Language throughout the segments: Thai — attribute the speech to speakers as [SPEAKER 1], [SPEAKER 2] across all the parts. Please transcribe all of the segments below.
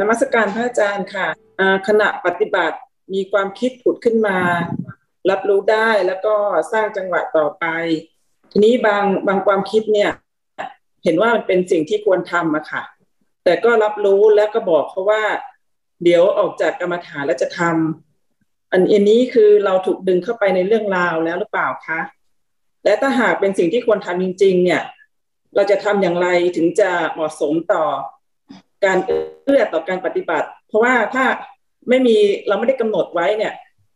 [SPEAKER 1] นมัสการพระอาจารย์ค่ะขณะปฏิบัติมีความคิดผุดขึ้นมา รับรู้ได้แล้วก็สร้างจังหวะต่อไป ทีนี้บางบางความคิดเนี่ย เห็นว่ามันเป็นสิ่งที่ควรทำอะค่ะ แต่ก็รับรู้แล้วก็บอกเขาว่า เดี๋ยวออกจากกรรมฐานแล้วจะทำอันนี้คือเราถูกดึงเข้าไปในเรื่องราวแล้วหรือเปล่าคะและถ้าหากเป็นสิ่งที่ควรทำจริง ๆ เนี่ย เราจะทำอย่างไรถึงจะเหมาะสมต่อ การเอื้อต่อการปฏิบัติ เพราะว่าถ้าไม่มีเราไม่ได้กำหนดไว้เนี่ย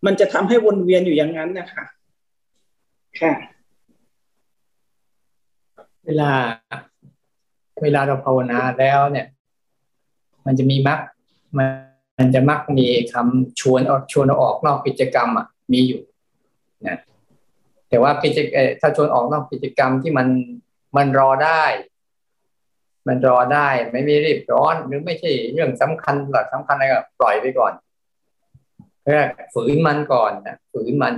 [SPEAKER 1] มันจะทำให้วนเวียนอยู่อย่างนั้นนะคะค่ะ
[SPEAKER 2] เวลา เวลาเราภาวนาแล้วเนี่ย มันจะมีมักมันมันจะมักมีคำชวนออกชวนออกนอกกิจกรรมอะมีอยู่นะแต่ว่ากิจถ้าชวนออกนอกกิจกรรมที่มันมันรอได้ มันรอได้ไม่มีรีบร้อน หรือไม่ใช่เรื่องสำคัญหลักสำคัญอะไรก็ปล่อยไปก่อนเพื่อฝืนมันก่อนนะฝืนมัน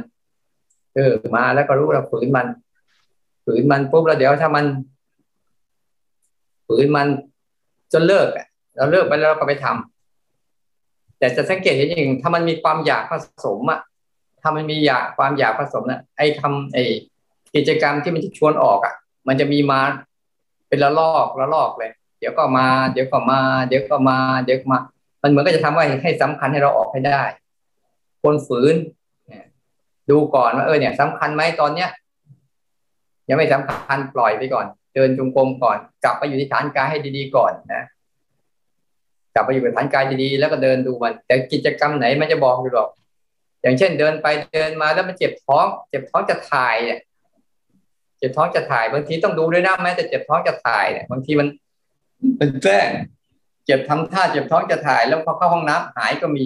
[SPEAKER 2] เออมาแล้วก็รู้เราฝืนมัน ฝืนมันปุ๊บแล้วเดี๋ยวถ้ามัน ฝืนมันจนเลิกเราเลิกไปแล้วเราก็ไปทำแต่จะสังเกตเห็นอย่างถ้ามันมีความอยากผสมอะถ้ามันมีอยากความอยากผสมน่ะไอ้ทำไอ้กิจกรรมที่มันจะชวนออกอะ มันจะมีมา เป็นละลอกละลอกเลย เดี๋ยวก็มา เดี๋ยวก็มา เดี๋ยวก็มา เดี๋ยวมา มันเหมือนก็จะทำว่าให้สำคัญให้เราออกให้ได้ คนฝืนดูก่อนว่าเออเนี่ยสำคัญไหมตอนเนี้ยยังไม่สำคัญปล่อยไปก่อน เดินจงกรมก่อน กลับไปอยู่ที่ฐานกายให้ดีๆก่อนนะกลับไปอยู่กับฐานกายดีๆแล้วก็เดินดูมัน แต่กิจกรรมไหนมันจะบอกอยู่หรอก อย่างเช่นเดินไปเดินมาแล้วมันเจ็บท้อง เจ็บท้องจะถ่ายเนี่ย จ็บท้องจะถ่ายบางทีต้องดูด้วยนะแม้แต่เจ็บท้องจะถ่ายเนี่ยบางทีมันเป็นแจ้งเจ็บทำท่าเจ็บท้องจะถ่าย แล้วพอเข้าห้องน้ำหายก็มี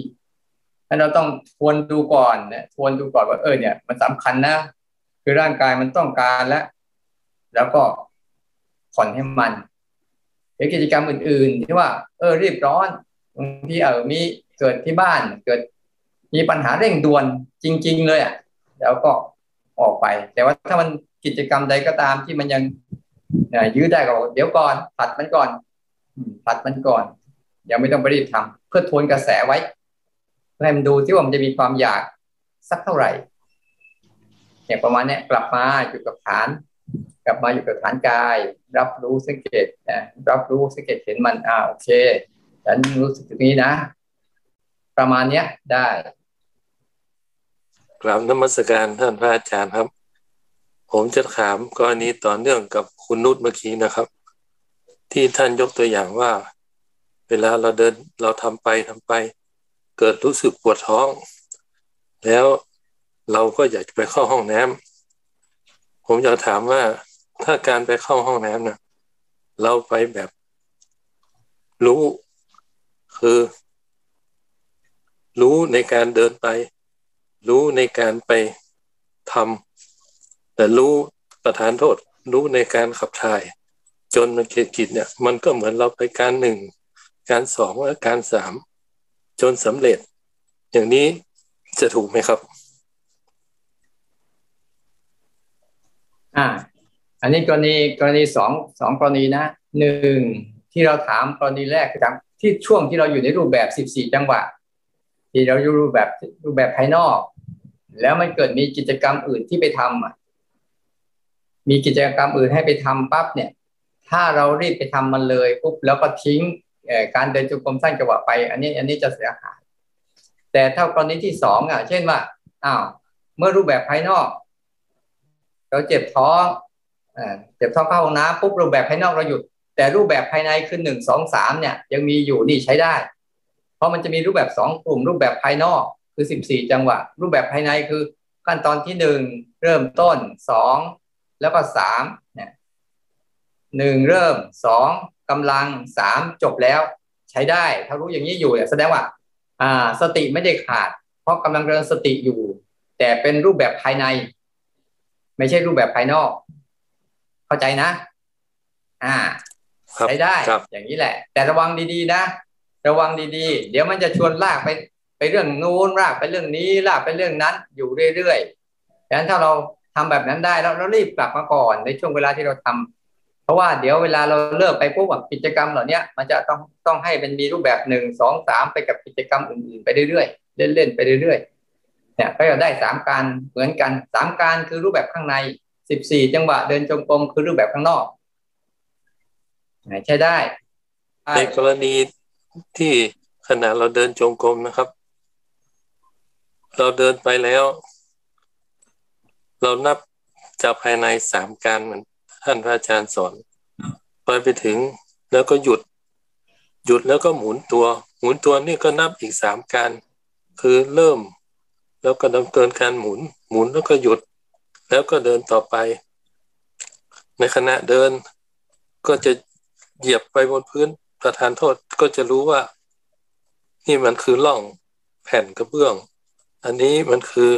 [SPEAKER 2] ให้นเราต้องทวนดูก่อนนะทวนดูก่อนว่าเออเนี่ย มันสำคัญนะคือร่างกายมันต้องการแล้วแล้วก็ผ่อนให้มันหรือกิจกรรมอื่น ๆ ที่ว่า เออรีบร้อนบางทีเออมีเกิดที่บ้าน เกิดมีปัญหาเร่งด่วนจริง ๆ เลยอะแล้วก็ออกไป แต่ว่าถ้ามัน กิจกรรมใดก็ตามที่มันยังยื้อได้ก็เดี๋ยวก่อนผัดมันก่อนผัดมันก่อนยังไม่ต้องไปรีบทำเพื่อทวนกระแสไว้ให้มันดูที่ว่ามันจะมีความอยากสักเท่าไหร่เนี่ยประมาณเนี้ยกลับมาอยู่กับฐาน กลับมาอยู่กับฐานกาย รับรู้สังเกตนะรับรู้สังเกตเห็นมันอ่าโอเคฉันรู้สึกตรงนี้นะ ประมาณเนี้ยได้
[SPEAKER 3] กราบนมัสการท่านพระอาจารย์ครับ ผมจะถามกรณีต่อเนื่องกับคุณนุชเมื่อกี้นะครับ ที่ท่านยกตัวอย่างว่า เวลาเราเดินเราทำไปทำไป เกิดรู้สึกปวดท้อง แล้วเราก็อยากไปเข้าห้องน้ำผมอยากถามว่าถ้าการไปเข้าห้องน้ำนะเราไปแบบ รู้คือ รู้ในการเดินไป รู้ในการไปทำ แต่รู้ประธานโทษรู้ในการขับถ่าย จนมันเกิดจิตเนี่ย มันก็เหมือนเราไปการหนึ่งการสองและการสามจนสำเร็จ อย่างนี้จะถูกไหมครับ
[SPEAKER 2] อ่า อันนี้กรณีกรณีสองสองกรณีนะหนึ่งที่เราถามกรณีแรกคือที่ช่วงที่เราอยู่ในรูปแบบสิบสี่จังหวะ ที่เราอยู่รูปแบบรูปแบบภายนอก แล้วมันเกิดมีกิจกรรมอื่นที่ไปทำอะ มีกิจกรรมอื่นให้ไปทำปั๊บเนี่ย ถ้าเรารีบไปทำมันเลยปุ๊บแล้วก็ทิ้งการเดินจุกรมสั้นจังหวะไป อันนี้อันนี้จะเสียหาย แต่ถ้ากรณีที่สองอะ เช่นว่าอ้าวเมื่อรูปแบบภายนอก เราเจ็บท้องเจ็บท้องเข้าห้องน้ำปุ๊บรูปแบบภายนอกเราหยุด แต่รูปแบบภายในคือหนึ่งสองสามเนี่ย ยังมีอยู่นี่ใช้ได้ เพราะมันจะมีรูปแบบสองกลุ่ม รูปแบบภายนอกคือสิบสี่จังหวะ รูปแบบภายในคือขั้นตอนที่หนึ่งเริ่มต้นสอง แล้วก็สามเนี่ยหนึ่งเริ่มสองกำลังสามจบแล้ว ใช้ได้ ถ้ารู้อย่างนี้อยู่เนี่ยแสดงว่า อ่า สติไม่ได้ขาด เพราะกำลังเริญสติอยู่ แต่เป็นรูปแบบภายใน ไม่ใช่รูปแบบภายนอก เข้าใจนะ อ่าใช้ได้อย่างนี้แหละ แต่ระวังดีๆนะระวังดีๆ เดี๋ยวมันจะชวนลากไปไปเรื่องนู้นลากไปเรื่องนี้ลากไปเรื่องนั้น อยู่เรื่อยๆดังนั้นถ้าเรา ทำแบบนั้นได้แล้วเรารีบกลับมาก่อนในช่วงเวลาที่เราทเพราะว่าเดี๋ยวเวลาเราเลิกไปปุ๊บกิจกรรมเหล่านี้มันจะต้องต้องให้เป็นมีรูปแบบหนึ่งสองสามไปกับกิจกรรมอื่นๆไปเรื่อยๆเล่นๆไปเรื่อยๆเนี่ยก็จะได้สามการเหมือนกันสามการคือรูปแบบข้างในสิบสี่จังหวะเดินจงกรมคือรูปแบบข้างนอกใช้ได้
[SPEAKER 3] ในกรณีที่ขณะเราเดินจงกรมนะครับ เราเดินไปแล้ว เรานับจากภายในสามการเหมือนท่านพระอาจารย์สอนไปไปถึงแล้วก็หยุด หยุดแล้วก็หมุนตัว หมุนตัวนี่ก็นับอีกสามการ คือเริ่ม แล้วก็ดำเนินการหมุน หมุนแล้วก็หยุด แล้วก็เดินต่อไป ในขณะเดินก็จะเหยียบไปบนพื้นประธานโทษก็จะรู้ว่า นี่มันคือล่องแผ่นกระเบื้อง อันนี้มันคือ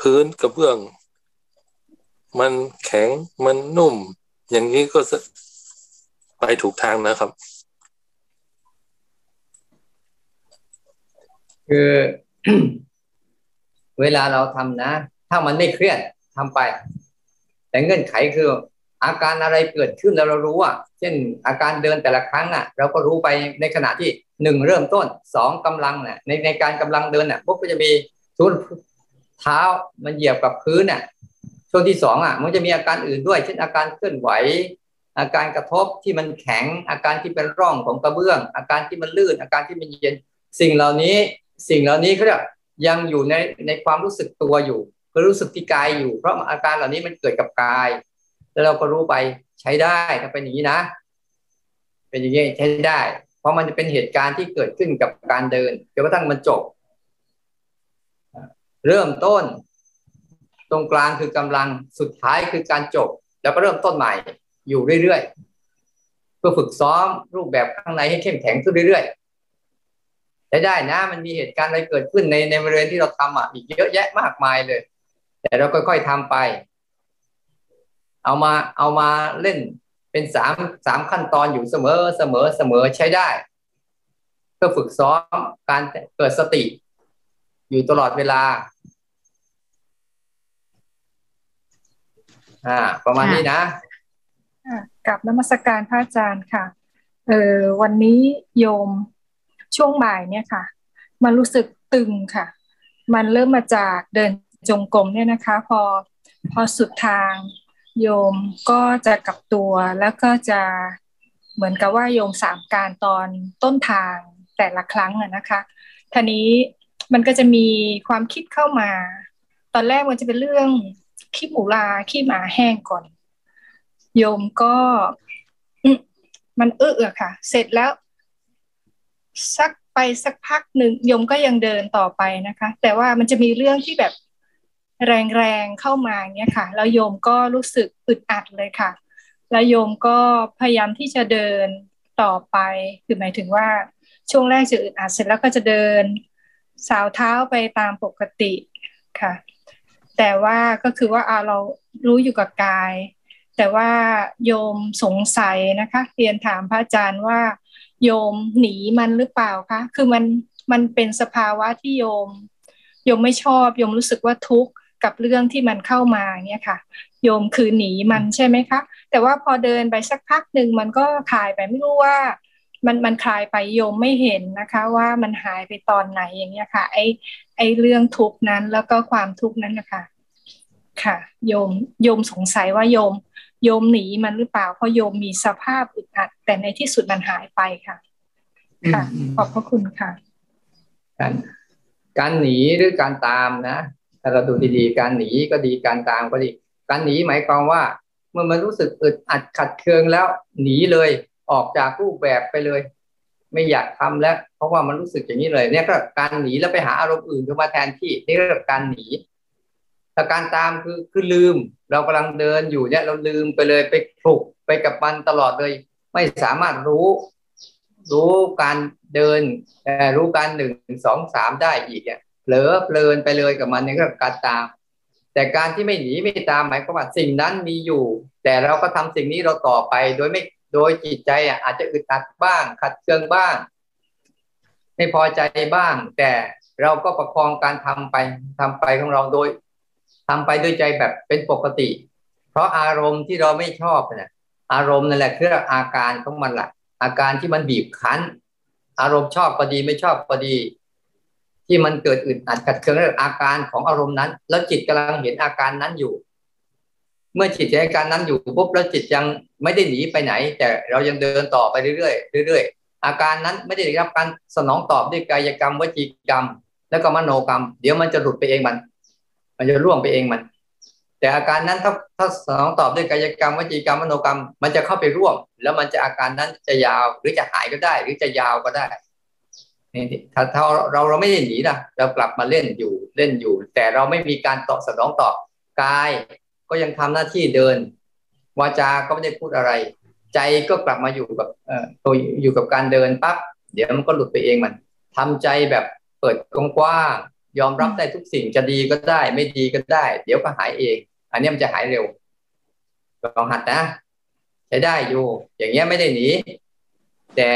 [SPEAKER 3] พื้นกระเบื้อง มันแข็งมันนุ่ม อย่างนี้ก็ไปถูกทางนะครับ
[SPEAKER 2] คือเวลาเราทำนะ ถ้ามันไม่เครียดทำไป แต่เงื่อนไขคืออาการอะไรเกิดขึ้นแล้วเรารู้อะ เช่น อาการเดินแต่ละครั้งอะ เราก็รู้ไปในขณะที่หนึ่งเริ่มต้นสองกำลังเนี่ยในในการกำลังเดินอะพวกก็จะมีทุน เท้ามันเหยียบกับพื้นอะช่วงที่สองอะมันจะมีอาการอื่นด้วย เช่นอาการเคลื่อนไหว อาการกระทบที่มันแข็ง อาการที่เป็นร่องของกระเบื้อง อาการที่มันลื่น อาการที่มันเย็น สิ่งเหล่านี้สิ่งเหล่านี้เขาเรียกยังอยู่ในในความรู้สึกตัวอยู่ก็รู้สึกที่กายอยู่ เพราะอาการเหล่านี้มันเกิดกับกาย แล้วเราก็รู้ไปใช้ได้ถ้าเป็นอย่างนี้นะ เป็นอย่างนี้ใช้ได้ เพราะมันจะเป็นเหตุการณ์ที่เกิดขึ้นกับการเดินจนกระทั่งมันจบ เริ่มต้น ตรงกลางคือกำลังสุดท้ายคือการจบ แล้วก็เริ่มต้นใหม่อยู่เรื่อยๆเพื่อฝึกซ้อมรูปแบบข้างในให้เข้มแข็งขึ้นเรื่อยๆใช้ได้นะ มันมีเหตุการณ์อะไรเกิดขึ้นในในบริเวณที่เราทำอะอีกเยอะแยะมากมายเลย แต่เราค่อยๆทำไป เอามาเอามาเล่นเป็นสามสามขั้นตอนอยู่เสมอเสมอเสมอใช้ได้เพื่อฝึกซ้อมการเกิดสติ อยู่ตลอดเวลา อ่า ประมาณนี้นะ
[SPEAKER 4] กับนมัสการพระอาจารย์ค่ะเออวันนี้โยมช่วงบ่ายเนี่ยค่ะ มันรู้สึกตึงค่ะ มันเริ่มมาจากเดินจงกรมเนี่ยนะคะ พอพอสุดทางโยมก็จะกลับตัวแล้วก็จะเหมือนกับว่าโยมสามการตอนต้นทางแต่ละครั้งอะนะคะทีนี้มันก็จะมีความคิดเข้ามา ตอนแรกมันจะเป็นเรื่อง ขี้หมูลาขี้หมาแห้งก่อน โยมก็มันเออค่ะ เสร็จแล้ว สักไปสักพักหนึ่งโยมก็ยังเดินต่อไปนะคะ แต่ว่ามันจะมีเรื่องที่แบบแรงๆเข้ามาเนี่ยค่ะ แล้วโยมก็รู้สึกอึดอัดเลยค่ะ แล้วโยมก็พยายามที่จะเดินต่อไป คือหมายถึงว่าช่วงแรกจะอึดอัดเสร็จแล้วก็จะเดิน สาวเท้าไปตามปกติค่ะ แต่ว่าก็คือว่าเรารู้อยู่กับกาย แต่ว่าโยมสงสัยนะคะเรียนถามพระอาจารย์ว่า โยมหนีมันหรือเปล่าคะคือมันมันเป็นสภาวะที่โยม โยมไม่ชอบ โยมรู้สึกว่าทุกข์กับเรื่องที่มันเข้ามาเนี่ยค่ะ โยมคือหนีมันใช่ไหมคะ แต่ว่าพอเดินไปสักพักหนึ่งมันก็คลายไปไม่รู้ว่า มันมันคลายไปโยมไม่เห็นนะคะ ว่ามันหายไปตอนไหนอย่างเงี้ยค่ะ ไอไอเรื่องทุกนั้นแล้วก็ความทุกนั้นนะคะค่ะ โยมโยมสงสัยว่าโยม โยมหนีมันหรือเปล่าเพราะโยมมีสภาพอึดอัด แต่ในที่สุดมันหายไปค่ะ ค่ะ ขอบพระคุณค่ะ
[SPEAKER 2] การการหนีหรือการตามนะถ้าเราดูดีๆ การหนีก็ดีการตามก็ดี การหนีหมายความว่า เมื่อมันรู้สึกอึดอัดขัดเคืองแล้วหนีเลย ออกจากรูปแบบไปเลย ไม่อยากทำแล้ว เพราะว่ามันรู้สึกอย่างนี้เลย เนี่ยก็การหนีแล้วไปหาอารมณ์อื่นเข้ามาแทนที่นี่เรียกการหนีแต่การตามคือคือลืม เรากำลังเดินอยู่เนี่ยเราลืมไปเลยไปปลุกไปกับมันตลอดเลย ไม่สามารถรู้ รู้การเดินรู้การหนึ่งสองสามได้อีกเนี่ยเผลอเพลินไปเลยกับมันนี่ก็การตาม แต่การที่ไม่หนีไม่ตามหมายความว่าสิ่งนั้นมีอยู่ แต่เราก็ทำสิ่งนี้เราต่อไปโดยไม่ โดยจิตใจอะอาจจะอึดอัดบ้าง ขัดเคืองบ้าง ไม่พอใจบ้าง แต่เราก็ประคองการทำไปทำไปของเราโดยทำไปด้วยใจแบบเป็นปกติ เพราะอารมณ์ที่เราไม่ชอบเนี่ยอารมณ์นั่นแหละคืออาการของมันแหละอาการที่มันบีบคั้น อารมณ์ชอบก็ดีไม่ชอบก็ดี ที่มันเกิดอึดอัดขัดเคืองเรื่องอาการของอารมณ์นั้น แล้วจิตกำลังเห็นอาการนั้นอยู่ เมื่อจิตเห็นการนั้นอยู่ปุ๊บแล้วจิตยังไม่ได้หนีไปไหน แต่เรายังเดินต่อไปเรื่อยๆเรื่อยๆ อาการนั้นไม่ได้รับการสนองตอบด้วยกายกรรมวจีกรรม แล้วก็มโนกรรม เดี๋ยวมันจะหลุดไปเองมัน มันจะร่วงไปเองมัน แต่อาการนั้นถ้าถ้าสนองตอบด้วยกายกรรมวจีกรรมมโนกรรม มันจะเข้าไปร่วม แล้วมันจะอาการนั้นจะยาวหรือจะหายก็ได้ หรือจะยาวก็ได้นี่ถ้าถ้าเราเราไม่ได้หนีนะเรากลับมาเล่นอยู่เล่นอยู่ แต่เราไม่มีการตอบสนองตอบกาย ก็ยังทำหน้าที่เดิน วาจาก็ไม่ได้พูดอะไร ใจก็กลับมาอยู่กับเอ่ออยู่กับการเดินปั๊บเดี๋ยวมันก็หลุดไปเองมันทำใจแบบเปิดกว้างยอมรับได้ทุกสิ่งจะดีก็ได้ ไม่ดีก็ได้ เดี๋ยวก็หายเอง อันนี้มันจะหายเร็วลองหัดนะใช้ได้อยู่ อย่างเงี้ยไม่ได้หนีแต่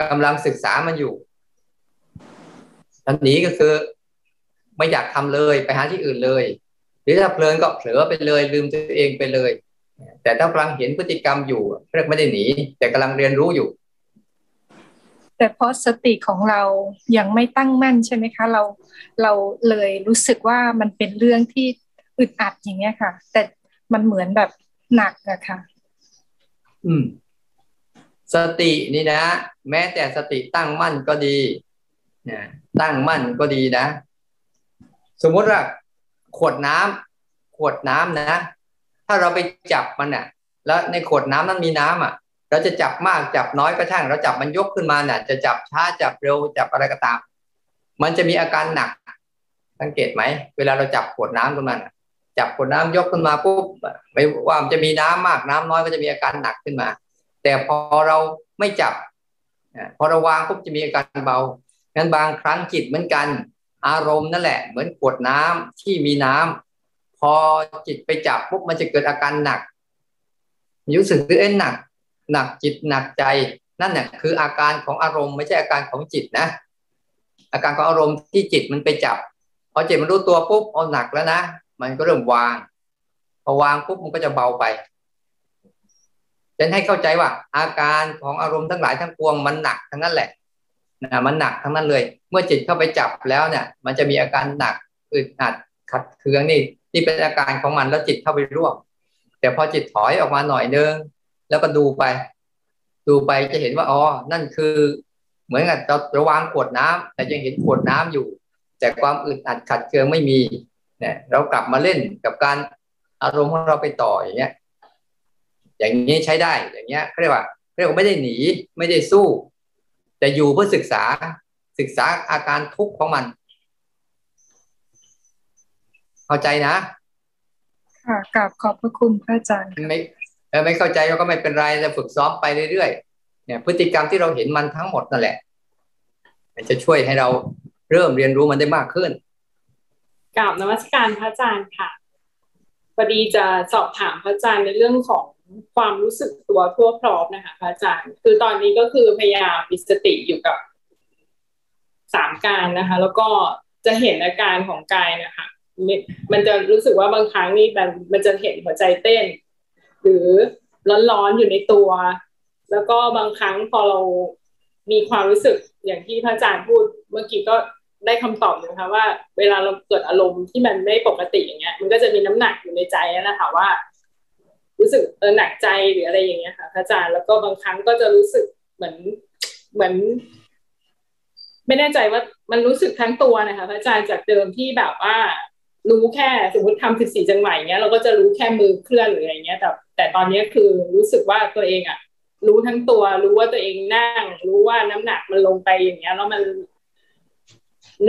[SPEAKER 2] กำลังศึกษามันอยู่อันหนีก็คือ ไม่อยากทำเลยไปหาที่อื่นเลย รือถ้าเพลินก็เผลอไปเลยลืมตัวเองไปเลย แต่ถ้ากำลังเห็นพฤติกรรมอยู่เรียกไม่ได้หนี แต่กำลังเรียนรู้อยู่
[SPEAKER 4] แต่เพราะสติของเรายังไม่ตั้งมั่นใช่ไหมคะ เราเราเลยรู้สึกว่ามันเป็นเรื่องที่อึดอัดอย่างเงี้ยค่ะ แต่มันเหมือนแบบหนักอะค่ะ
[SPEAKER 2] อืม สตินี่นะ แม้แต่สติตั้งมั่นก็ดีนะตั้งมั่นก็ดีนะ สมมติว่า ขวดน้ำขวดน้ำนะ ถ้าเราไปจับมันน่ะ แล้วในขวดน้ำนั้นมีน้ำอะ เราจะจับมากจับน้อยก็ช่าง เราจับมันยกขึ้นมาน่ะ จะจับช้าจับเร็วจับอะไรก็ตาม มันจะมีอาการหนัก สังเกตไหม เวลาเราจับขวดน้ำขึ้นมาจับขวดน้ำยกขึ้นมาปุ๊บไม่ว่ามันจะมีน้ำมากน้ำน้อยก็จะมีอาการหนักขึ้นมา แต่พอเราไม่จับพอเราวางปุ๊บจะมีอาการเบางั้นบางครั้งจิตเหมือนกัน อารมณ์นั่นแหละ เหมือนขวดน้ำที่มีน้ำพอจิตไปจับปุ๊บมันจะเกิดอาการหนักรู้สึกว่าเอ้หนัก หนักจิตหนักใจนั่นเนี่ยคืออาการของอารมณ์ไม่ใช่อาการของจิตนะ อาการของอารมณ์ที่จิตมันไปจับพอจิตมันรู้ตัวปุ๊บเอาหนักแล้วนะมันก็เริ่มวางพอวางปุ๊บมันก็จะเบาไปจะให้เข้าใจว่า อาการของอารมณ์ทั้งหลายทั้งปวงมันหนักทั้งนั้นแหละ นะมันหนักทั้งนั้นเลย เมื่อจิตเข้าไปจับแล้วเนี่ย มันจะมีอาการหนักอึดอัดขัดเคืองนี่นี่เป็นอาการของมันแล้วจิตเข้าไปร่วม แต่พอจิตถอยออกมาหน่อยนึงแล้วก็ดูไป ดูไปจะเห็นว่าอ๋อนั่นคือ เหมือนกับเราระวางขวดน้ำแต่ยังเห็นขวดน้ำอยู่ แต่ความอึดอัดขัดเคืองไม่มีเนี่ยเรากลับมาเล่นกับการอารมณ์ของเราไปต่ออย่างเงี้ย อย่างนี้ใช้ได้อย่างเงี้ยเรียกว่าเรียกว่าไม่ได้หนีไม่ได้สู้ แต่อยู่เพื่อศึกษาศึกษาอาการทุกข์ของมัน เข้าใจนะ
[SPEAKER 4] ค่ะกราบขอบพระคุณพระอาจารย์
[SPEAKER 2] ไม่ไม่เข้าใจก็ไม่เป็นไรจะฝึกซ้อมไปเรื่อยๆเนี่ย พฤติกรรมที่เราเห็นมันทั้งหมดนั่นแหละมันจะช่วยให้เราเริ่มเรียนรู้มันได้มากขึ้น
[SPEAKER 5] กราบนมัสการพระอาจารย์ค่ะพอดีจะสอบถามพระอาจารย์ในเรื่องของ ความรู้สึกตัวทั่วพร้อมนะคะพระอาจารย์ คือตอนนี้ก็คือพยายามมีสติอยู่กับสามการนะคะ แล้วก็จะเห็นอาการของกายนะคะมันจะรู้สึกว่าบางครั้งนี่มันมันจะเห็นหัวใจเต้น หรือร้อนๆอยู่ในตัว แล้วก็บางครั้งพอเรามีความรู้สึกอย่างที่พระอาจารย์พูด เมื่อกี้ก็ได้คำตอบนะคะว่า เวลาเราเกิดอารมณ์ที่มันไม่ปกติอย่างเงี้ย มันก็จะมีน้ำหนักอยู่ในใจนะคะว่า รู้สึกเออหนักใจหรืออะไรอย่างเงี้ยค่ะพระอาจารย์แล้วก็บางครั้งก็จะรู้สึกเหมือนเหมือน ไม่แน่ใจว่ามันรู้สึกทั้งตัวนะคะพระอาจารย์จากเดิมที่แบบว่า รู้แค่สมมติทำสิบสี่จังหวะอย่างเงี้ยเราก็จะรู้แค่มือเคลื่อนหรืออะไรเงี้ย แต่แต่ตอนนี้คือรู้สึกว่าตัวเองอะรู้ทั้งตัว รู้ว่าตัวเองนั่ง รู้ว่าน้ำหนักมันลงไปอย่างเงี้ยแล้วมัน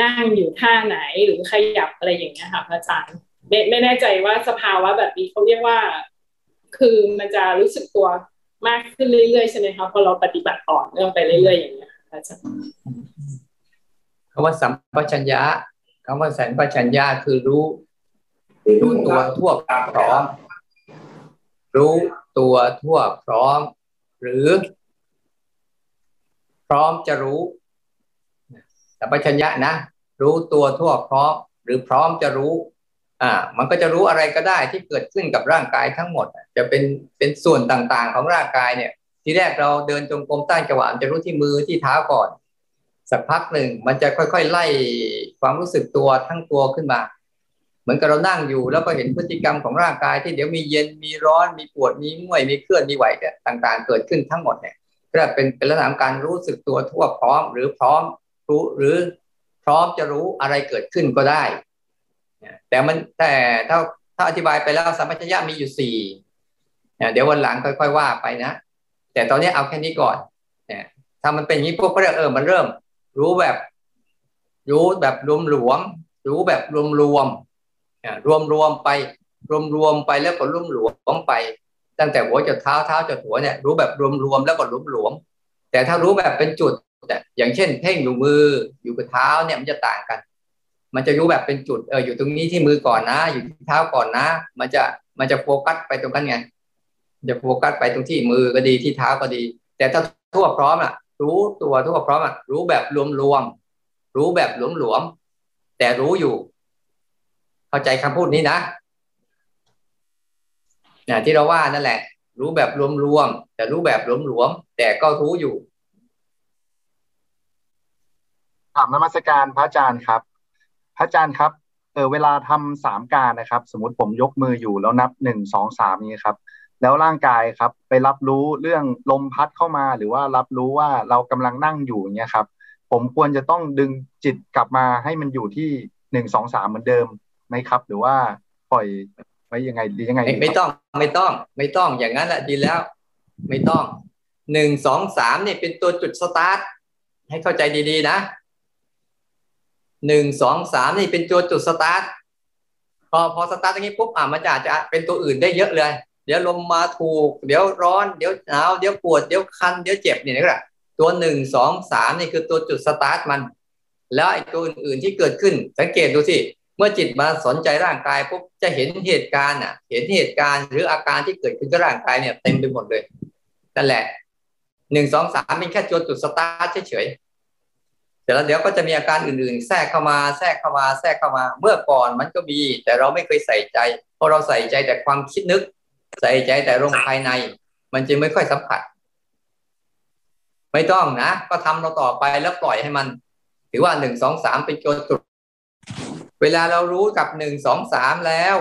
[SPEAKER 5] นั่งอยู่ท่าไหนหรือขยับอะไรอย่างเงี้ยค่ะพระอาจารย์ไม่ไม่แน่ใจว่าสภาวะแบบนี้เขาเรียกว่า คือมันจะรู้สึกตัวมากขึ้นเรื่อยๆใช่ไหมคะพอเราปฏิบัติต่อเนื่องไปเรื่อยๆอย่างเงี้ยอาจารย์
[SPEAKER 2] คำว่าสัมปชัญญะคำว่าสัมปชัญญะคือรู้ รู้ตัวทั่วพร้อม รู้ตัวทั่วพร้อม หรือ พร้อมจะรู้สัมปชัญญะนะรู้ตัวทั่วพร้อม หรือพร้อมจะรู้ อ่ามันก็จะรู้อะไรก็ได้ที่เกิดขึ้นกับร่างกายทั้งหมด จะเป็นเป็นส่วนต่างๆของร่างกายเนี่ย ทีแรกเราเดินจงกรมใต้จังหวะจะรู้ที่มือที่เท้าก่อน สักพักหนึ่งมันจะค่อยๆไล่ความรู้สึกตัวทั้งตัวขึ้นมาเหมือนกับเรานั่งอยู่แล้วก็เห็นพฤติกรรมของร่างกายที่เดี๋ยวมีเย็นมีร้อนมีปวดมีเมื่อยมีเคลื่อนมีไหวเนี่ยต่างๆ เกิดขึ้นทั้งหมดเนี่ยก็เป็นเป็นลักษณะการรู้สึกตัวทั่วพร้อม หรือพร้อมรู้หรือพร้อมจะรู้อะไรเกิดขึ้นก็ได้ แต่มันแต่ถ้าถ้าอธิบายไปแล้วสัมปชัญญะมีอยู่สี่เดี๋ยววันหลังค่อยๆว่าไปนะแต่ตอนนี้เอาแค่นี้ก่อนเนี่ยถ้ามันเป็นอย่างนี้พวกก็เรียกเออมันเริ่ม รู้แบบ รู้แบบรวมหลวมรู้แบบรวมรวมรวมรวมไปรวมรวมไปแล้วก็รวมหลวมไป ตั้งแต่หัวจนเท้าเท้าจนหัวเนี่ยรู้แบบรวมรวมแล้วก็รวมหลวม แต่ถ้ารู้แบบเป็นจุดอย่างเช่น เพ่งอยู่มืออยู่กับเท้าเนี่ยมันจะต่างกัน มันจะรู้แบบเป็นจุดเอออยู่ตรงนี้ที่มือก่อนนะ อยู่ที่เท้าก่อนนะ มันจะมันจะโฟกัสไปตรงนั้นไงจะโฟกัสไปตรงที่มือก็ดีที่เท้าก็ดี แต่ถ้าทั่วพร้อมอะ รู้ตัวทั่วพร้อมอะรู้แบบรวมๆรู้แบบหลวมๆแต่รู้อยู่ เข้าใจคำพูดนี้นะเนี่ยที่เราว่านั่นแหละ รู้แบบรวมๆแต่รู้แบบหลวมๆแต่ก็รู้อยู่
[SPEAKER 6] ถามนมัสการพระอาจารย์ครับ ระอาจารย์ครับเออเวลาทำสามการนะครับ สมมติผมยกมืออยู่แล้วนับหนึ่งสองสามนี้ครับ แล้วร่างกายครับ ไปรับรู้เรื่องลมพัดเข้ามา หรือว่ารับรู้ว่าเรากำลังนั่งอยู่เงี้ยครับ ผมควรจะต้องดึงจิตกลับมาให้มันอยู่ที่หนึ่งสองสามเหมือนเดิมไหมครับ หรือว่าปล่อยไว้ยังไงดียังไง
[SPEAKER 2] ไม่ต้องไม่ต้อง ไม่ต้องอย่างนั้นแหละดีแล้ว ไม่ต้องหนึ่งสองสามเนี่ยเป็นตัวจุดสตาร์ทให้เข้าใจดีๆนะ หนึ่งสองสามนี่เป็นตัวจุดสตาร์ทพอพอสตาร์ทอย่างนี้ปุ๊บอะมันจะอาจจะเป็นตัวอื่นได้เยอะเลย เดี๋ยวลมมาถูก เดี๋ยวร้อนเดี๋ยวหนาวเดี๋ยวปวดเดี๋ยวคันเดี๋ยวเจ็บเนี่ยนี่แหละตัวหนึ่งสองสามนี่คือตัวจุดสตาร์ทมัน แล้วไอ้ตัวอื่นๆที่เกิดขึ้น สังเกตดูสิเมื่อจิตมาสนใจร่างกายปุ๊บจะเห็นเหตุการณ์อะ เห็นเหตุการณ์หรืออาการที่เกิดขึ้นกับร่างกายเนี่ยเต็มไปหมดเลยนั่นแหละหนึ่งสองสามเป็นแค่ตัวจุดสตาร์ทเฉย แต่แล้วเดี๋ยวก็จะมีอาการอื่นๆ แทรกเข้ามาแทรกเข้ามาแทรกเข้ามา เมื่อก่อนมันก็มี แต่เราไม่เคยใส่ใจ เพราะเราใส่ใจแต่ความคิดนึก ใส่ใจแต่ลมภายใน มันจึงไม่ค่อยสัมผัส ไม่ต้องนะ ก็ทำเราต่อไปแล้วปล่อยให้มัน ถือว่าหนึ่งสองสามเป็นโจจุด เวลาเรารู้กับหนึ่งสองสามแล้ว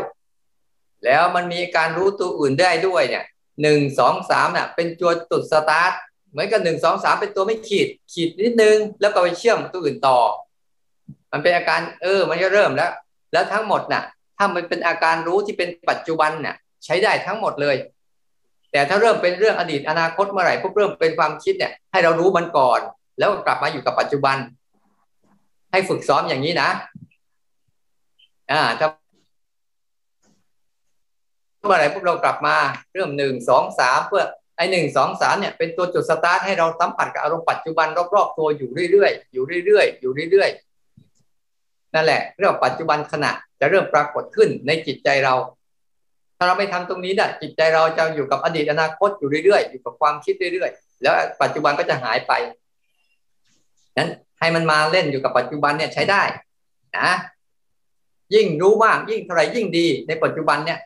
[SPEAKER 2] แล้วมันมีการรู้ตัวอื่นได้ด้วยเนี่ยหนึ่งสองสามเนี่ยเป็นตัวจุดสตาร์ท มือนกับหนึ่งสองสามเป็นตัวไม่ขีด ขีดนิดนึง แล้วก็ไปเชื่อมตัวอื่นต่อ มันเป็นอาการเออ มันก็เริ่มแล้ว แล้วทั้งหมดน่ะ ถ้ามันเป็นอาการรู้ที่เป็นปัจจุบันน่ะ ใช้ได้ทั้งหมดเลย แต่ถ้าเริ่มเป็นเรื่องอดีตอนาคตเมื่อไหร่พวกเริ่มเป็นความคิดเนี่ย ให้เรารู้มันก่อน แล้วกลับมาอยู่กับปัจจุบัน ให้ฝึกซ้อมอย่างนี้นะอ่าถ้าเมื่อไหร่พวกเรากลับมาเริ่มหนึ่งสองสามเพื่อ ไอ้หนึ่งสองสามเนี่ยเป็นตัวจุดสตาร์ทให้เราสัมผัสกับอารมณ์ปัจจุบันรอบๆตัวอยู่เรื่อยๆอยู่เรื่อยๆอยู่เรื่อยๆนั่นแหละเรื่องปัจจุบันขณะจะเริ่มปรากฏขึ้นในจิตใจเรา ถ้าเราไม่ทำตรงนี้นะจิตใจเราจะอยู่กับอดีตอนาคตอยู่เรื่อยๆอยู่กับความคิดเรื่อยๆ แล้วปัจจุบันก็จะหายไปนั้นให้มันมาเล่นอยู่กับปัจจุบันเนี่ยใช้ได้นะยิ่งรู้มากยิ่งเท่าไรยิ่งดีในปัจจุบันเนี่ย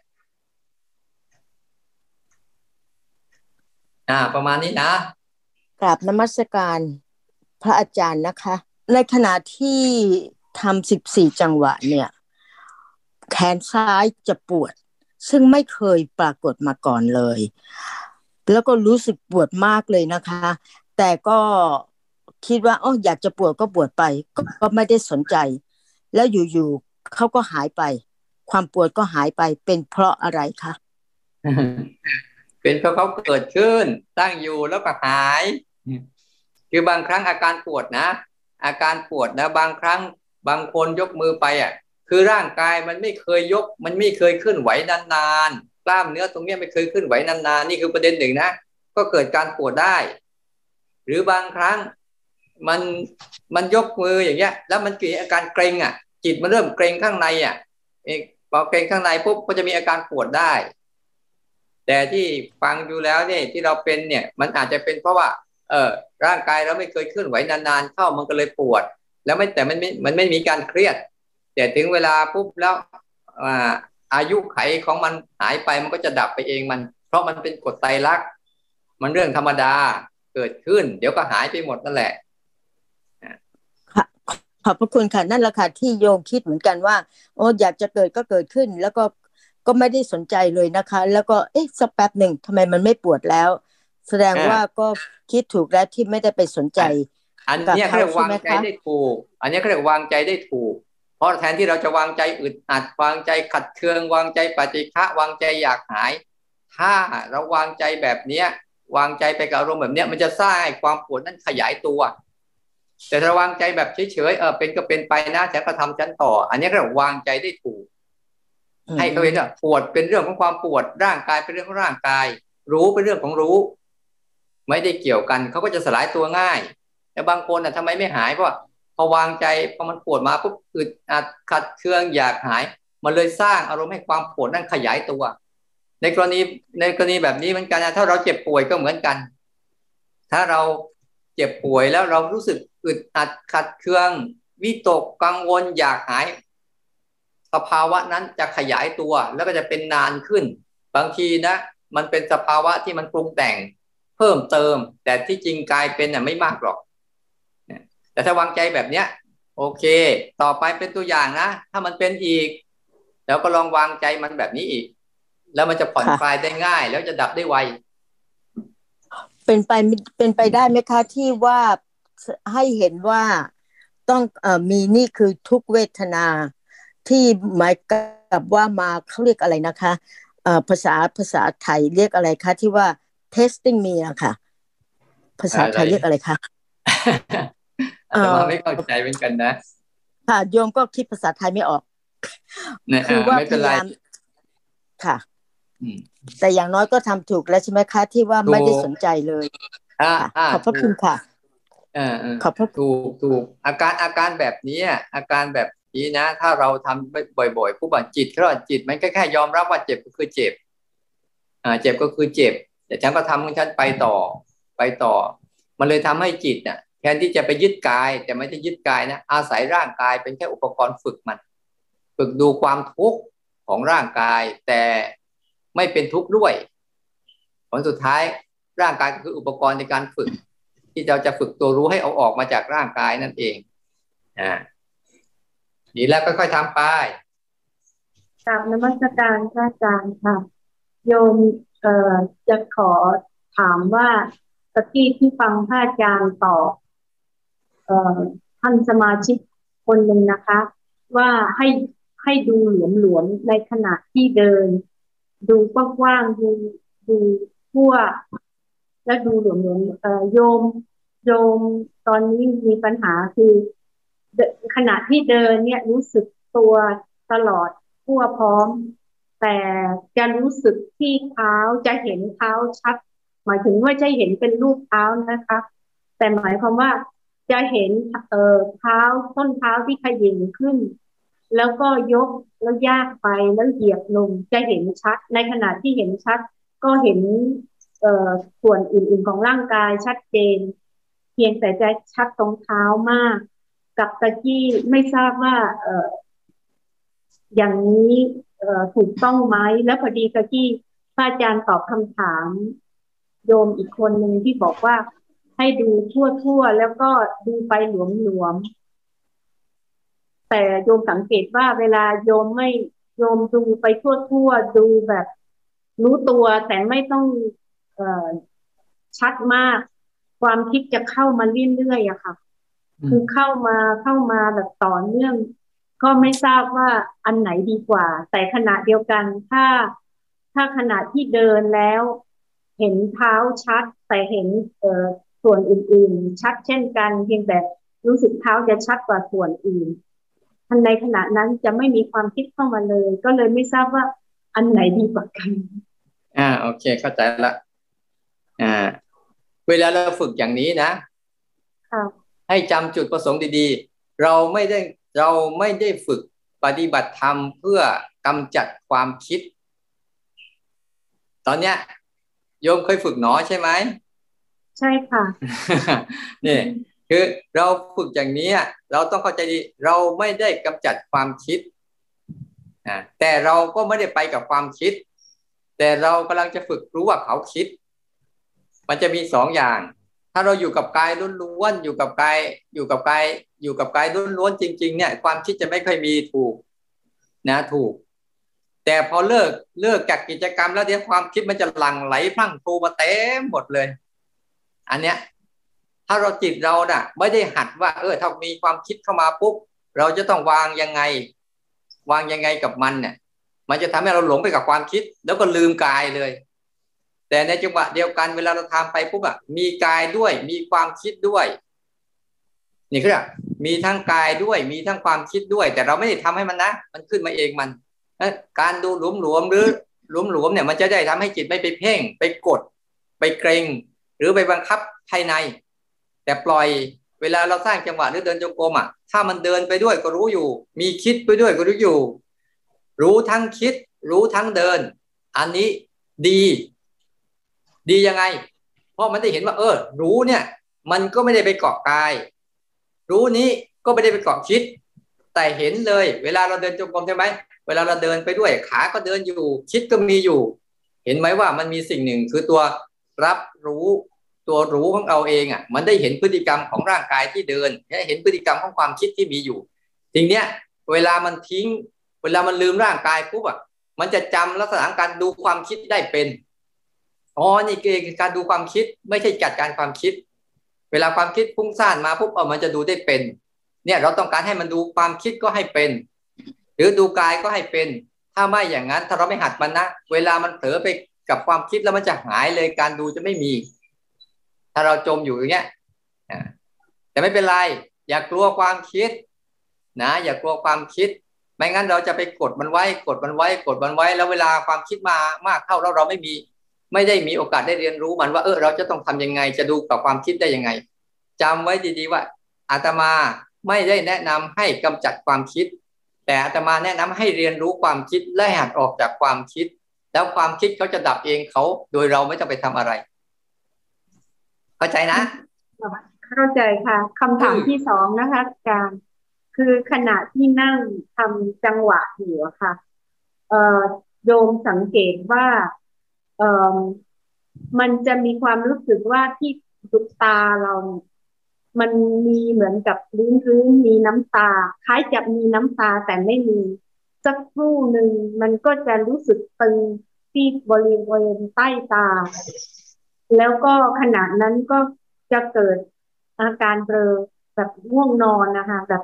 [SPEAKER 2] อ่า ประมาณนี้นะ
[SPEAKER 7] กราบนมัสการพระอาจารย์นะคะ ในขณะที่ทำสิบสี่จังหวะเนี่ย แขนซ้ายจะปวด ซึ่งไม่เคยปรากฏมาก่อนเลย แล้วก็รู้สึกปวดมากเลยนะคะ แต่ก็คิดว่าอ๋ออยากจะปวดก็ปวดไปกก็ไม่ได้สนใจ แล้วอยู่ๆเขาก็หายไป ความปวดก็หายไปเป็นเพราะอะไรคะ
[SPEAKER 2] เป็นเพราะเขาเกิดขึ้น ตั้งอยู่แล้วก็หาย คือบางครั้งอาการปวดนะ อาการปวดนะบางครั้งบางคนยกมือไปอะ คือร่างกายมันไม่เคยยก มันไม่เคยขึ้นไหวนานๆกล้ามเนื้อตรงนี้ไม่เคยขึ้นไหวนานๆนี่คือประเด็นหนึ่งนะ ก็เกิดการปวดได้ หรือบางครั้งมันมันยกมืออย่างเงี้ย แล้วมันเกิดอาการเกรงอะ จิตมันเริ่มเกรงข้างในอะพอเกรงข้างในปุ๊บก็จะมีอาการปวดได้ แต่ที่ฟังดูแล้วเนี่ยที่เราเป็นเนี่ยมันอาจจะเป็นเพราะว่า เออร่างกายเราไม่เคยเคลื่อนไหวนานๆเข้ามันก็เลยปวด แล้วไม่แต่มันไม่มันไม่มีการเครียด แต่ถึงเวลาปุ๊บแล้วว่าอายุไขของมันหายไปมันก็จะดับไปเองมัน เพราะมันเป็นกฎไตรลักษณ์มันเรื่องธรรมดาเกิดขึ้น เดี๋ยวก็หายไปหมดนั่นแหละ
[SPEAKER 7] ขอบพระคุณค่ะนั่นแหละค่ะที่โยมคิดเหมือนกันว่า โอ้อยากจะเกิดก็เกิดขึ้น แล้วก็ ก็ไม่ได้สนใจเลยนะคะ แล้วก็เอ๊ะสักแป๊บหนึ่งทำไมมันไม่ปวดแล้ว แสดงว่าก็คิดถูกแล้วที่ไม่ได้ไปสนใจ
[SPEAKER 2] อันนี้เรียกวางใจได้ถูก อันนี้เรียกวางใจได้ถูก เพราะแทนที่เราจะวางใจอึดอัดวางใจขัดเคือง วางใจปฏิฆะวางใจอยากหาย ถ้าเราวางใจแบบเนี้ยวางใจไปกับอารมณ์แบบเนี้ยมันจะสร้างความปวดนั้นขยายตัว แต่ถ้าวางใจแบบเฉยๆเออเป็นก็เป็นไปนะฉันก็ทำฉันต่อ อันนี้เรียกวางใจได้ถูก ให้เขาเห็นว่าปวดเป็นเรื่องของความปวดร่างกายเป็นเรื่องของร่างกาย รู้เป็นเรื่องของรู้ ไม่ได้เกี่ยวกันเขาก็จะสลายตัวง่าย แต่บางคนอะทำไมไม่หายเพราะพอวางใจพอมันปวดมาปุ๊บอึดอัดขัดเคืองอยากหาย มันเลยสร้างอารมณ์ให้ความปวดนั้นขยายตัว ในกรณีในกรณีแบบนี้เหมือนกันนะถ้าเราเจ็บป่วยก็เหมือนกัน ถ้าเราเจ็บป่วยแล้วเรารู้สึกอึดอัดขัดเคืองวิตกกังวลอยากหาย สภาวะนั้นจะขยายตัวแล้วก็จะเป็นนานขึ้น บางทีนะ มันเป็นสภาวะที่มันปรุงแต่งเพิ่มเติม แต่ที่จริงกลายเป็นน่ะไม่มากหรอกแต่ถ้าวางใจแบบเนี้ย โอเค ต่อไปเป็นตัวอย่างนะ ถ้ามันเป็นอีก แล้วก็ลองวางใจมันแบบนี้อีก แล้วมันจะผ่อนคลายได้ง่าย แล้วจะดับได้ไว
[SPEAKER 7] เป็นไปเป็นไปได้ไหมคะที่ว่าให้เห็นว่าต้องอมีนี่คือทุกเวทนา ที่หมายกับว่ามาเขาเรียกอะไรนะคะเอ่อภาษาภาษาไทยเรียกอะไรคะที่ว่า testing me อะค่ะ ภาษาไทยเรียกอะไรคะ
[SPEAKER 2] เออไม่เข้าใจเหมือนกันนะ
[SPEAKER 7] ค่ะโยมก็คิดภาษาไทยไม่ออก
[SPEAKER 2] คือว่าพยายาม
[SPEAKER 7] ค่ะแต่อย่างน้อยก็ทำถูกแล้วใช่ไหมคะ ที่ว่าไม่ได้สนใจเลยขอบพระคุณค่ะ
[SPEAKER 2] ขอบพระถูกถูกอาการอาการแบบนี้อาการแบบ นี้นะ ถ้าเราทำบ่อยๆผู้บาดจิตเขาจิต มันก็แค่ยอมรับว่าเจ็บก็คือเจ็บอ่าเจ็บก็คือเจ็บ แต่ฉันก็ทำของฉันไปต่อไปต่อ มันเลยทำให้จิตเนี่ยแทนที่จะไปยึดกาย แต่ไม่ได้ยึดกายนะอาศัยร่างกายเป็นแค่อุปกรณ์ฝึกมัน ฝึกดูความทุกข์ของร่างกาย แต่ไม่เป็นทุกข์ด้วยผลสุดท้ายร่างกายก็คืออุปกรณ์ในการฝึก ที่เราจะฝึกตัวรู้ให้เอาออกมาจากร่างกายนั่นเองอ่า ดีแล้วค่อยๆทำไป
[SPEAKER 8] กราบนมัสการพระอาจารย์ค่ะ โยมเอ่อจะขอถามว่าตะกี้ที่ฟังพระอาจารย์ตอบเอ่อท่านสมาชิกคนหนึ่งนะคะ ว่าให้ให้ดูหลวมๆในขณะที่เดิน ดูกว้างๆดูดูทั่ว แล้วดูหลวมๆเอ่อโยมโยมตอนนี้มีปัญหาคือ ขณะที่เดินเนี่ยรู้สึกตัวตลอดทั่วพร้อม แต่จะรู้สึกที่เท้าจะเห็นเท้าชัด หมายถึงว่าจะเห็นเป็นรูปเท้านะคะ แต่หมายความว่าจะเห็นเอ่อเท้าต้นเท้าที่ขยิงขึ้น แล้วก็ยกแล้วยากไปแล้วเหยียบลงจะเห็นชัด ในขณะที่เห็นชัด ก็เห็นเอ่อส่วนอื่นๆของร่างกายชัดเจน เพียงแต่จะชัดตรงเท้ามาก กับตะกี้ไม่ทราบว่าเอออย่างนี้เออถูกต้องไหมแล้วพอดีตะกี้พระอาจารย์ตอบคำถามโยมอีกคนหนึ่งที่บอกว่าให้ดูทั่วๆแล้วก็ดูไปหลวมๆแต่โยมสังเกตว่าเวลาโยมไม่โยมดูไปทั่วๆดูแบบ รู้ตัวแต่ไม่ต้องเออชัดมาก ความคิดจะเข้ามาเรื่อยๆอะค่ะ คือเข้ามาเข้ามาแบบต่อเนื่อง ก็ไม่ทราบว่าอันไหนดีกว่า แต่ขณะเดียวกันถ้าถ้าขณะที่เดินแล้ว เห็นเท้าชัด แต่เห็นเอ่อส่วนอื่น ๆ ชัดเช่นกัน เพียงแต่รู้สึกเท้าจะชัดกว่าส่วนอื่นทันในขณะนั้นจะไม่มีความคิดเข้ามาเลย ก็เลยไม่ทราบว่าอันไหนดีกว่ากัน
[SPEAKER 2] อ่า โอเค เข้าใจละ อ่า เวลาเราฝึกอย่างนี้นะ
[SPEAKER 8] ค่ะ
[SPEAKER 2] ให้จำจุดประสงค์ดีๆ เราไม่ได้เราไม่ได้ฝึกปฏิบัติธรรมเพื่อกำจัดความคิด ตอนเนี้ยโยมเคยฝึกหนอใช่ไหม
[SPEAKER 8] ใช่ค่ะ
[SPEAKER 2] นี่คือเราฝึกอย่างนี้เราต้องเข้าใจดีเราไม่ได้กำจัดความคิดนะแต่เราก็ไม่ได้ไปกับความคิด แต่เรากำลังจะฝึกรู้ว่าเขาคิด มันจะมีสองอย่าง ถ้าเราอยู่กับกายล้วนๆอยู่กับกายอยู่กับกายอยู่กับกายล้วนๆจริง ๆ เนี่ย ความคิดจะไม่เคยมีถูกนะถูก แต่พอเลิกเลิกจากกิจกรรมแล้วเดี๋ยความคิดมันจะหลั่งไหลพลั่งพลูมาเต็มหมดเลย อันเนี้ย ถ้าเราจิตเราน่ะ ไม่ได้หัดว่า เออถ้ามีความคิดเข้ามาปุ๊บเราจะต้องวางยังไง วางยังไงกับมันเนี่ย มันจะทำให้เราหลงไปกับความคิด แล้วก็ลืมกายเลย แต่ในจังหวะเดียวกันเวลาเราทำไปปุ๊บอะมีกายด้วย มีความคิดด้วย นี่คือมีทั้งกายด้วย มีทั้งความคิดด้วย แต่เราไม่ได้ทำให้มันนะ มันขึ้นมาเองมันการดูหลวมหลวมหรือหลวมหลวมเนี่ยมันจะได้ทำให้จิตไม่ไปเพ่ง ไปกด ไปเกรงหรือไปบังคับภายใน แต่ปล่อยเวลาเราสร้างจังหวะหรือเดินจงกรมอะ ถ้ามันเดินไปด้วยก็รู้อยู่ มีคิดไปด้วยก็รู้อยู่ รู้ทั้งคิด รู้ทั้งเดิน อันนี้ดี ดียังไง เพราะมันได้เห็นว่า เออ รู้เนี่ย มันก็ไม่ได้ไปเกาะกาย รู้นี้ก็ไม่ได้ไปเกาะคิด แต่เห็นเลย เวลาเราเดินจงกรมใช่ไหมเวลาเราเดินไปด้วยขาก็เดินอยู่ คิดก็มีอยู่ เห็นไหมว่ามันมีสิ่งหนึ่งคือตัวรับรู้ตัวรู้ของเราเองอะ มันได้เห็นพฤติกรรมของร่างกายที่เดินเห็นพฤติกรรมของความคิดที่มีอยู่ทีเนี้ย เวลามันทิ้ง เวลามันลืมร่างกายปุ๊บอะมันจะจำลักษณะการดูความคิดได้เป็น อ๋อนี่คือการดูความคิดไม่ใช่จัดการความคิด เวลาความคิดพุ่งซ่านมาปุ๊บเออมันจะดูได้เป็น เนี่ยเราต้องการให้มันดูความคิดก็ให้เป็น หรือดูกายก็ให้เป็น ถ้าไม่อย่างนั้นถ้าเราไม่หัดมันนะเวลามันเผลอไปกับความคิดแล้วมันจะหายเลยการดูจะไม่มี ถ้าเราจมอยู่อย่างเงี้ยแต่ไม่เป็นไร อย่ากลัวความคิด นะ อย่ากลัวความคิดไม่งั้นเราจะไปกดมันไว้ กดมันไว้ กดมันไว้ แล้วเวลาความคิดมามากเข้าแล้วเราไม่มี ไม่ได้มีโอกาสได้เรียนรู้มันว่าเออเราจะต้องทํำยังไงจะดูกับความคิดได้ยังไงจำไว้ดีๆว่าอาตมาไม่ได้แนะนำให้กำจัดความคิด แต่อาตมาแนะนำให้เรียนรู้ความคิดและหัดออกจากความคิด แล้วความคิดเขาจะดับเองเขาโดยเราไม่ต้องไปทำอะไร เข้าใจนะ
[SPEAKER 8] เข้าใจค่ะคำถามที่สองนะคะอาจารย์คือขณะที่นั่งทำจังหวะอยู่ค่ะเอ่อโยมสังเกตว่า มันจะมีความรู้สึกว่าที่ดุตาเรามันมีเหมือนกับรื้นรื้นมีน้ำตา คล้ายจะมีน้ำตาแต่ไม่มี สักครู่หนึ่งมันก็จะรู้สึกตึงที่บริเวณใต้ตา แล้วก็ขณะนั้นก็จะเกิดอาการเบลอแบบง่วงนอนนะคะแบบ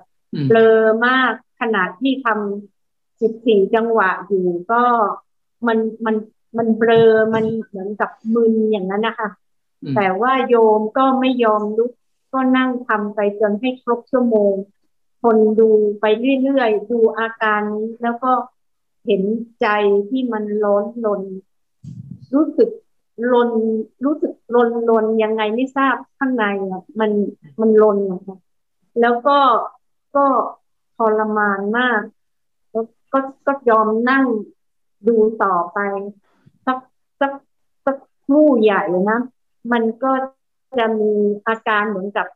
[SPEAKER 8] เบลอมากขนาดที่ทำสิบสี่จังหวะอยู่ก็มันมัน มันเบลอมันเหมือนกับมึนอย่างนั้นนะคะแต่ว่าโยมก็ไม่ยอมลุกก็นั่งทำไปจนให้ครบชั่วโมงทนดูไปเรื่อยๆ ดูอาการนี้แล้วก็เห็นใจที่มันร้อนลน รู้สึกลนรู้สึกลนลนยังไงไม่ทราบข้างในอะมันมันลนนะคะแล้วก็ก็ทรมานมากแล้วก็ก็ยอมนั่งดูต่อไป สักสักสักมู่ใหญ่นะ มันก็จะมีอาการเหมือนกับ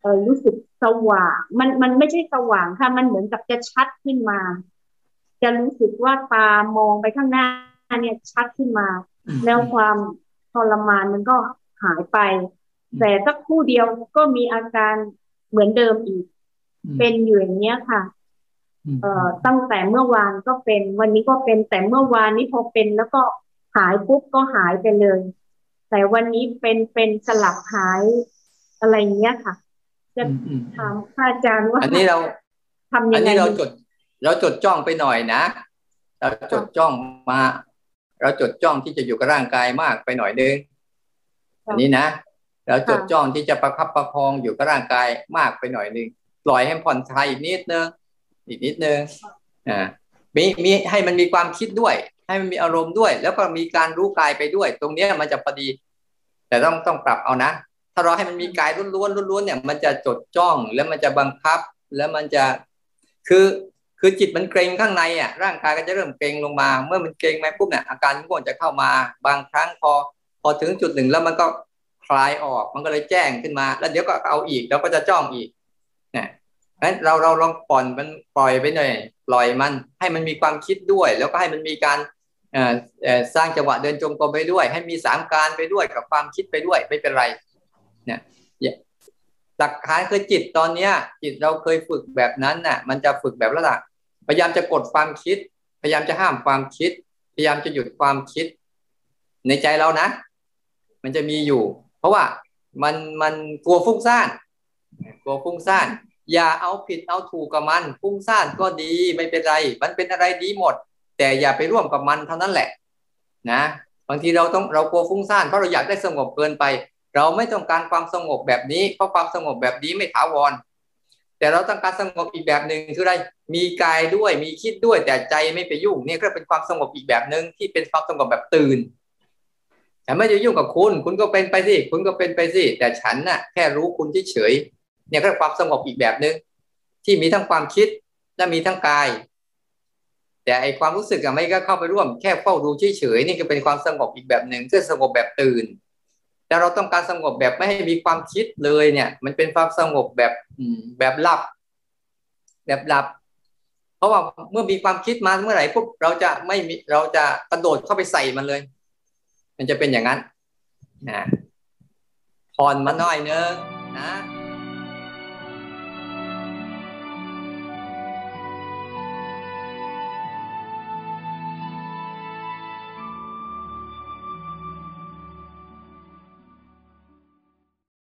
[SPEAKER 8] เออรู้สึกสว่าง มันมันไม่ใช่สว่างค่ะ มันเหมือนกับจะชัดขึ้นมา จะรู้สึกว่าตามองไปข้างหน้าเนี่ยชัดขึ้นมา แล้วความทรมานมันก็หายไป แต่สักคู่เดียวก็มีอาการเหมือนเดิมอีก เป็นอยู่อย่างเนี้ยค่ะเอ่อตั้งแต่เมื่อวานก็เป็น วันนี้ก็เป็นแต่เมื่อวานนี้พอเป็นแล้วก็ หายปุ๊บก็หายไปเลย แต่วันนี้เป็นเป็นสลับหายอะไรเงี้ยค่ะ จะถามอาจารย์ว่า
[SPEAKER 2] อันนี้เรา
[SPEAKER 8] ทำยังไงอัน
[SPEAKER 2] นี้เราจด เราจดจ้องไปหน่อยนะ เราจดจ้องมา เราจดจ้องที่จะอยู่กับร่างกายมากไปหน่อยนึงอันนี้นะเราจดจ้องที่จะประคับประคองอยู่กับร่างกายมากไปหน่อยนึงปล่อยให้ผ่อนคลายอีกนิดนึงอีกนิดนึงอ่ามีมีให้มันมีความคิดด้วย ให้มันมีอารมณ์ด้วย แล้วก็มีการรู้กายไปด้วย ตรงนี้มันจะพอดี แต่ต้องต้องปรับเอานะ ถ้าเราให้มันมีกายล้วนๆล้วนๆเนี่ย มันจะจดจ้องแล้วมันจะบังคับ แล้วมันจะคือคือจิตมันเกรงข้างในอะร่างกายก็จะเริ่มเกรงลงมา เมื่อมันเกรงไหมปุ๊บเนี่ยอาการง่วงจะเข้ามาบางครั้งพอ พอถึงจุดหนึ่งแล้วมันก็คลายออกมันก็เลยแจ้งขึ้นมา แล้วเดี๋ยวก็เอาอีกแล้วก็จะจ้องอีกเนี่ยงั้นเราเราลองปล่อยมันปล่อยไปหน่อยปล่อยมัน ให้มันมีความคิดด้วย แล้วก็ให้มันมีการ สร้างจังหวะเดินจงกรมไปด้วย ให้มีสามการไปด้วยกับความคิดไปด้วยไม่เป็นไรเนี่ยหลักฐานคือจิตตอนเนี้ย จิตเราเคยฝึกแบบนั้นน่ะ มันจะฝึกแบบระดับพยายามจะกดความคิด พยายามจะห้ามความคิด พยายามจะหยุดความคิด ในใจเรานะ มันจะมีอยู่ เพราะว่ามันมันกลัวฟุ้งซ่านกลัวฟุ้งซ่านอย่าเอาผิดเอาถูกกับมัน ฟุ้งซ่านก็ดีไม่เป็นไร มันเป็นอะไรดีหมด แต่อย่าไปร่วมกับมันเท่านั้นแหละนะบางทีเราต้องเรากลัวฟุ้งซ่านเพราะเราอยากได้สงบเกินไป เราไม่ต้องการความสงบแบบนี้ เพราะความสงบแบบนี้ไม่ถาวร แต่เราต้องการสงบอีกแบบหนึ่งคืออะไรมีกายด้วยมีคิดด้วยแต่ใจไม่ไปยุ่งเนี่ยก็เป็นความสงบอีกแบบหนึ่งที่เป็นความสงบแบบตื่นแต่ไม่จะยุ่งกับคุณ คุณก็เป็นไปสิ คุณก็เป็นไปสิ แต่ฉันน่ะแค่รู้คุณเฉยเนี่ยก็ความสงบอีกแบบหนึ่งที่มีทั้งความคิดและมีทั้งกาย แต่ไอความรู้สึกอะไม่ก็เข้าไปร่วมแค่เฝ้าดูเฉยๆนี่ก็เป็นความสงบอีกแบบหนึ่งคือสงบแบบตื่น แต่เราต้องการสงบแบบไม่ให้มีความคิดเลยเนี่ย มันเป็นความสงบแบบแบบหลับ แบบหลับ เพราะว่าเมื่อมีความคิดมาเมื่อไหร่ปุ๊บเราจะไม่มีเราจะกระโดดเข้าไปใส่มันเลย มันจะเป็นอย่างนั้นนะผ่อนมาหน่อยเนึงนะ